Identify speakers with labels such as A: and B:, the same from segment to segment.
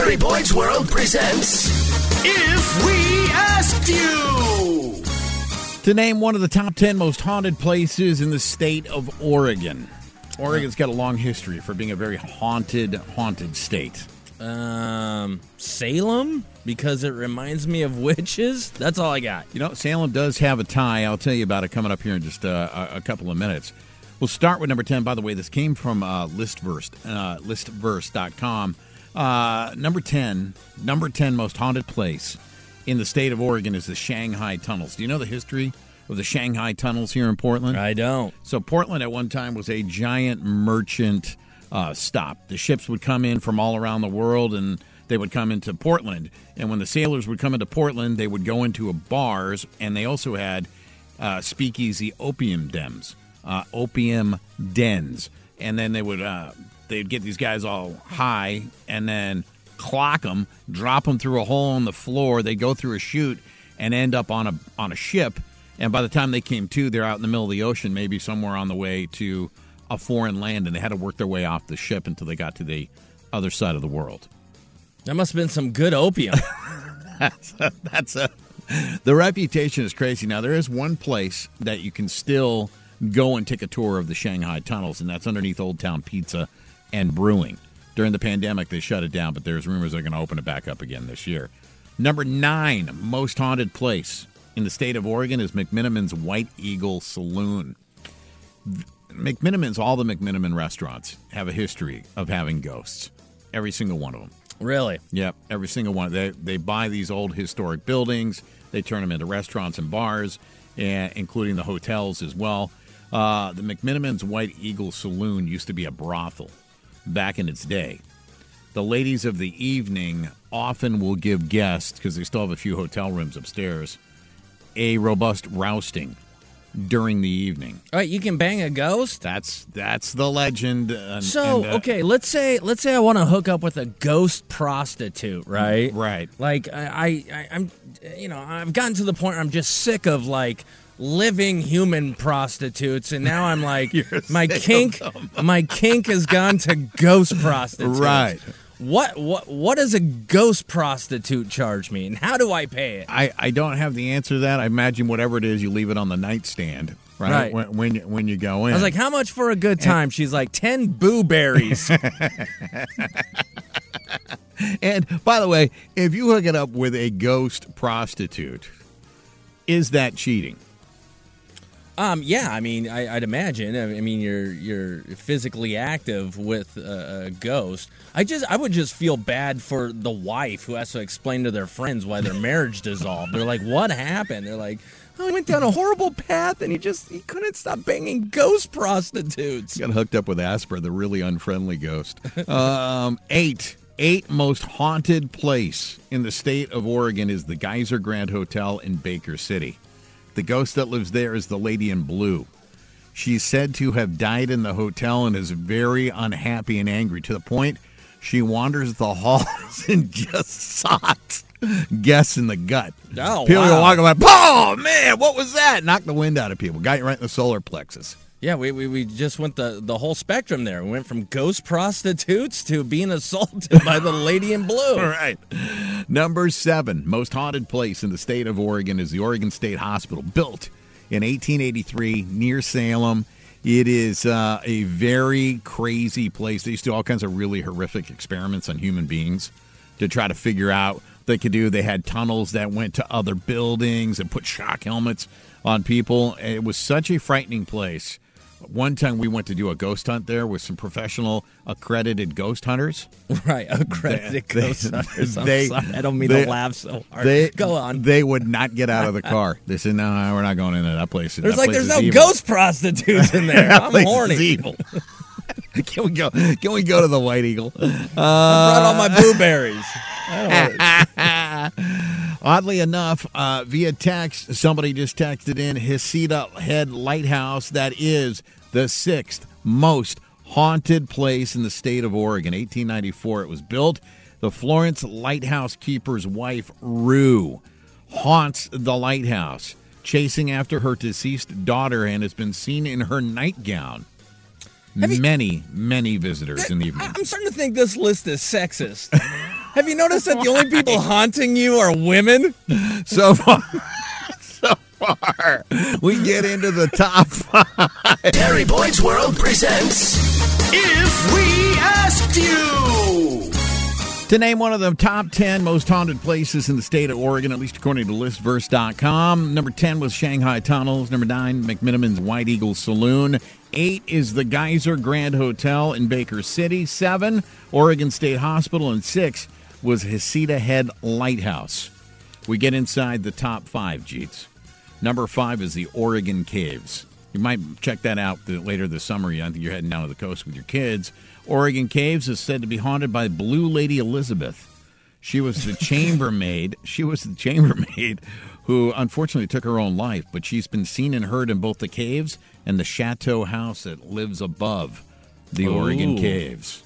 A: Barry Boyd's World presents If We Asked You.
B: to name one of the top 10 most haunted places in the state of Oregon. Oregon's got a long history for being a very haunted, haunted state.
C: Um, Salem because it reminds me of witches. That's all I got.
B: You know, Salem does have a tie. I'll tell you about it coming up here in just uh, a, a couple of minutes. We'll start with number 10. By the way, this came from uh, Listverse, uh, listverse.com. Uh, number 10, number 10 most haunted place in the state of Oregon is the Shanghai Tunnels. Do you know the history of the Shanghai Tunnels here in Portland?
C: I don't.
B: So Portland at one time was a giant merchant uh, stop. The ships would come in from all around the world, and they would come into Portland. And when the sailors would come into Portland, they would go into a bars, and they also had uh, speakeasy opium dens, uh, opium dens, and then they would uh, they'd get these guys all high, and then clock them, drop them through a hole in the floor. They go through a chute and end up on a on a ship. And by the time they came to, they're out in the middle of the ocean, maybe somewhere on the way to a foreign land, and they had to work their way off the ship until they got to the other side of the world.
C: That must have been some good opium.
B: That's a, that's a the reputation is crazy. Now there is one place that you can still go and take a tour of the Shanghai tunnels, and that's underneath Old Town Pizza and Brewing. During the pandemic, they shut it down, but there's rumors they're going to open it back up again this year. Number nine most haunted place in the state of Oregon is McMenamins White Eagle Saloon. McMenamins, all the McMenamin restaurants have a history of having ghosts. Every single one of them.
C: really?
B: Yep, every single one. They they buy these old historic buildings. They turn them into restaurants and bars, and including the hotels as well. Uh, the McMenamins White Eagle Saloon used to be a brothel back in its day. The ladies of the evening often will give guests because they still have a few hotel rooms upstairs a robust rousting during the evening.
C: All right, you can bang a ghost.
B: That's that's the legend. and-
C: So
B: and, uh,
C: okay, let's say let's say I want to hook up with a ghost prostitute, right?
B: right.
C: Like I, I, I'm, you know, I've gotten to the point where I'm just sick of like living human prostitutes, and now I'm like, my kink, my kink has gone to ghost prostitutes.
B: Right.
C: What what what does a ghost prostitute charge me, and how do I pay it?
B: I, I don't have the answer to that. I imagine whatever it is, you leave it on the nightstand, right?
C: Right.
B: When, when you, when you go in.
C: I was like, how much for a good time? She's like, ten boo berries.
B: and by the way, if you hook it up with a ghost prostitute, is that cheating?
C: Um, yeah, I mean, I, I'd imagine. I I mean, you're you're physically active with a, a ghost. I just, I would just feel bad for the wife who has to explain to their friends why their marriage dissolved. They're like, "What happened?" They're like, "Oh, he went down a horrible path, and he just he couldn't stop banging ghost prostitutes."
B: Got hooked up with Casper, the really unfriendly ghost. um, eight. Eight most haunted place in the state of Oregon is the Geiser Grand Hotel in Baker City. The ghost that lives there is the lady in blue. She's said to have died in the hotel and is very unhappy and angry to the point she wanders the halls and just socks guests in the gut.
C: Oh,
B: people
C: wow.
B: are walking by, oh man, what was that? Knock the wind out of people. Got you right in the solar plexus.
C: Yeah, we, we, we just went the, the whole spectrum there. We went from ghost prostitutes to being assaulted by the lady in blue.
B: All right. Number seven, most haunted place in the state of Oregon is the Oregon State Hospital, built in 1883 near Salem. It is uh, a very crazy place. They used to do all kinds of really horrific experiments on human beings to try to figure out what they could do. They had tunnels that went to other buildings and put shock helmets on people. It was such a frightening place. One time we went to do a ghost hunt there with some professional accredited ghost hunters.
C: Right, accredited
B: They-
C: ghost hunters. I'm
B: they-
C: sorry. I don't mean
B: they-
C: to laugh so hard.
B: They
C: Go on.
B: They would not get out of the car. They said, "No, we're not going into that place."
C: There's
B: That
C: like
B: place
C: there's no
B: evil."
C: ghost prostitutes in there. I'm horny.
B: evil. can we go? Can we go to the White Eagle?
C: I brought all my uh, blueberries.
B: Oddly enough, uh, via text, somebody just texted in Heceta Head Lighthouse. That is the sixth most haunted place in the state of Oregon. 1894, it was built. The Florence Lighthouse keeper's wife, Rue, haunts the lighthouse, chasing after her deceased daughter, and has been seen in her nightgown.
C: you-
B: Many, many visitors in the evening.
C: I'm starting to think this list is sexist. Have you noticed that the only people haunting you are women?
B: so far, so far, we get into the top five.
A: Terry Boyd's World presents If We Asked You.
B: To name one of the top 10 most haunted places in the state of Oregon, at least according to listverse.com. Number 10 was Shanghai Tunnels. Number 9, McMenamins White Eagle Saloon. 8 is the Geiser Grand Hotel in Baker City. 7, Oregon State Hospital. And 6 was Heceta Head Lighthouse. We get inside the top 5, Jeets. Number 5 is the Oregon Caves. You might check that out later this summer. I think you're heading down to the coast with your kids. Oregon Caves is said to be haunted by Blue Lady Elizabeth. She was the chambermaid. She was the chambermaid who unfortunately took her own life, but she's been seen and heard in both the caves and the chateau house that lives above the Oregon Caves.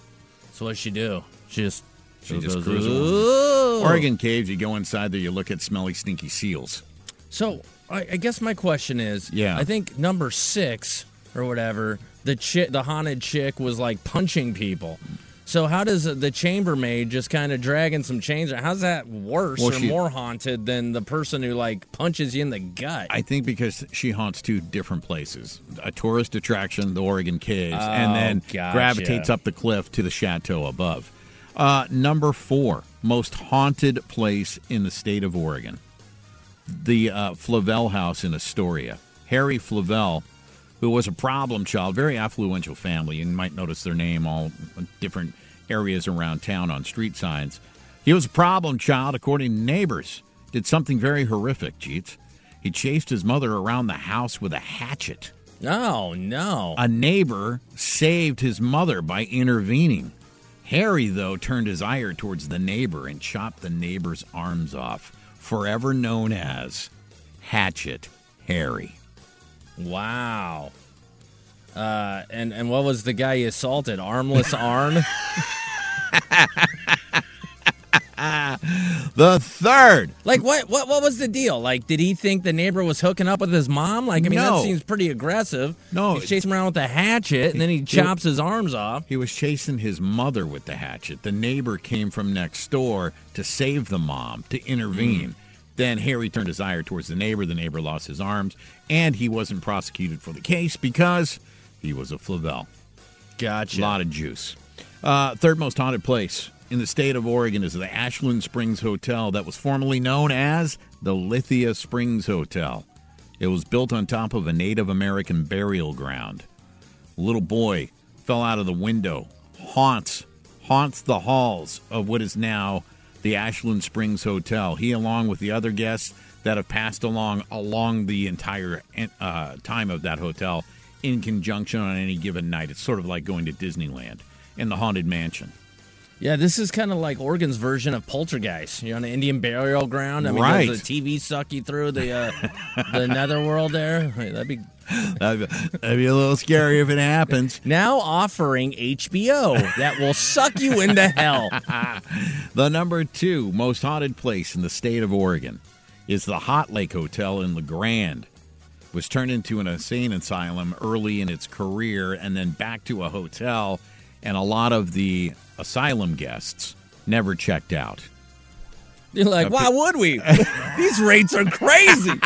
C: So what she do? She just
B: She just
C: goes,
B: cruises. Oregon Caves, you go inside there, you look at smelly, stinky seals.
C: So I, I guess my question is,
B: Yeah.
C: I think number six or whatever, the chick, the haunted chick, was like punching people. So how does the chambermaid just kind of dragging some chains? How's that worse
B: Well,
C: or
B: she-
C: more haunted than the person who like punches you in the gut?
B: I think because she haunts two different places a tourist attraction, the Oregon Caves, and oh, then
C: Oh, gotcha.
B: gravitates up the cliff to the chateau above. Uh, number four, most haunted place in the state of Oregon the uh, Flavel House in Astoria. Harry Flavel, who was a problem child, very affluential family. You might notice their name all different areas around town on street signs. He was a problem child, according to neighbors. Did something very horrific, Jeets. He chased his mother around the house with a hatchet.
C: no, no.
B: A neighbor saved his mother by intervening. Harry, though, turned his ire towards the neighbor and chopped the neighbor's arms off, forever known as Hatchet Harry.
C: wow. Uh, and and what was the guy he assaulted? Armless Arn.
B: The third.
C: Like what? What? What was the deal? Like, did he think the neighbor was hooking up with his mom? Like, I mean,
B: No.
C: that seems pretty aggressive.
B: No,
C: he's chasing him around with a hatchet, and then he chops his arms off.
B: He was chasing his mother with the hatchet. The neighbor came from next door to save the mom, to intervene. Then Harry turned his ire towards the neighbor. The neighbor lost his arms, and he wasn't prosecuted for the case because he was a Flavel.
C: Gotcha.
B: A lot of juice. Uh, third most haunted place in the state of Oregon is the Ashland Springs Hotel that was formerly known as the Lithia Springs Hotel. It was built on top of a Native American burial ground. A little boy fell out of the window, haunts haunts the halls of what is now the Ashland Springs Hotel. He, along with the other guests that have passed along along the entire uh, time of that hotel, in conjunction on any given night. It's sort of like going to Disneyland and the haunted mansion.
C: Yeah, this is kind of like Oregon's version of Poltergeist. You're on an Indian burial ground. I mean,
B: Right.
C: does the TV suck you through the uh, the netherworld there? Hey, that'd be
B: That'd be, that'd be a little scary if it happens.
C: now offering HBO that will suck you into hell.
B: The number two most haunted place in the state of Oregon is the Hot Lake Hotel in La Grande. It was turned into an insane asylum early in its career and then back to a hotel, and a lot of the asylum guests never checked out.
C: You're like, why would we? These rates are crazy.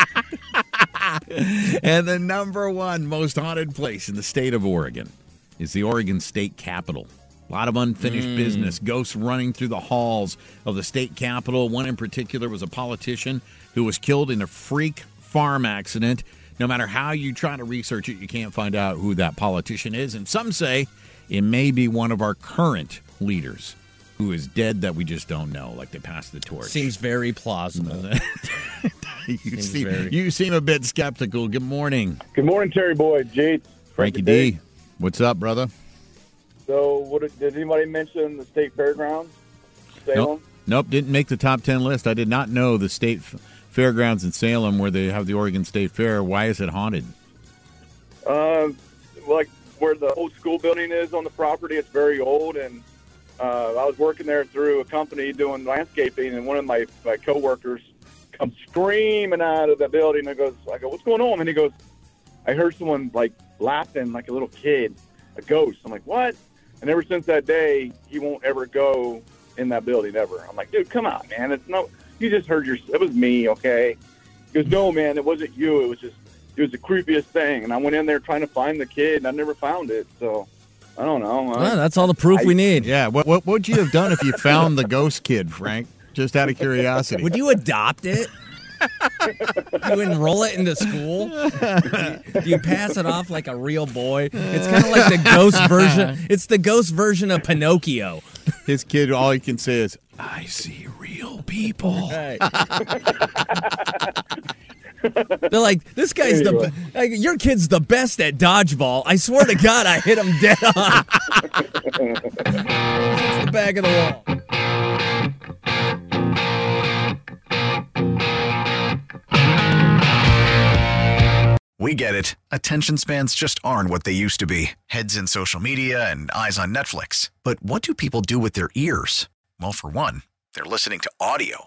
B: And the number one most haunted place in the state of Oregon is the Oregon State Capitol. A lot of unfinished hmm. business, ghosts running through the halls of the state capitol. One in particular was a politician who was killed in a freak farm accident. No matter how you try to research it, you can't find out who that politician is. And some say it may be one of our current leaders who is dead that we just don't know, like they passed the torch.
C: Seems very plausible.
B: you,
C: seems
B: seem,
C: very-
B: you seem a bit skeptical. Good morning.
D: Good morning, Terry Boyd, Jade,
B: Frankie D. What's up, brother?
D: So, what did anybody mention the state fairgrounds? Salem.
B: Nope. Nope, didn't make the top 10 list. I did not know the state fairgrounds in Salem where they have the Oregon State Fair. Why is it haunted?
D: Um, like where the old school building is on the property, it's very old, and uh, I was working there through a company doing landscaping, and one of my my coworkers comes screaming out of the building and goes, "I go, what's going on?" And he goes, "I heard someone like laughing like a little kid, a ghost." I'm like, "What?" And ever since that day, he won't ever go in that building ever. I'm like, dude, come on, man. It's no, you just heard your. It was me, okay? He goes, no, man, it wasn't you. It was just, it was the creepiest thing. And I went in there trying to find the kid, and I never found it. So I don't know.
C: Well, that's all the proof we need.
B: Yeah. What, what would you have done if you found the ghost kid, Frank? Just out of curiosity.
C: Would you adopt it? you enroll it into school? Do you pass it off like a real boy? It's kind of like the ghost version. It's the ghost version of Pinocchio.
B: His kid, all he can say is, "I see real people."
C: Right. They're like, this guy's the be- like, your kid's the best at dodgeball. I swear to God, I hit him dead on. it's the back of the wall.
E: We get it. Attention spans just aren't what they used to be heads in social media and eyes on Netflix. But what do people do with their ears? Well, for one, they're listening to audio.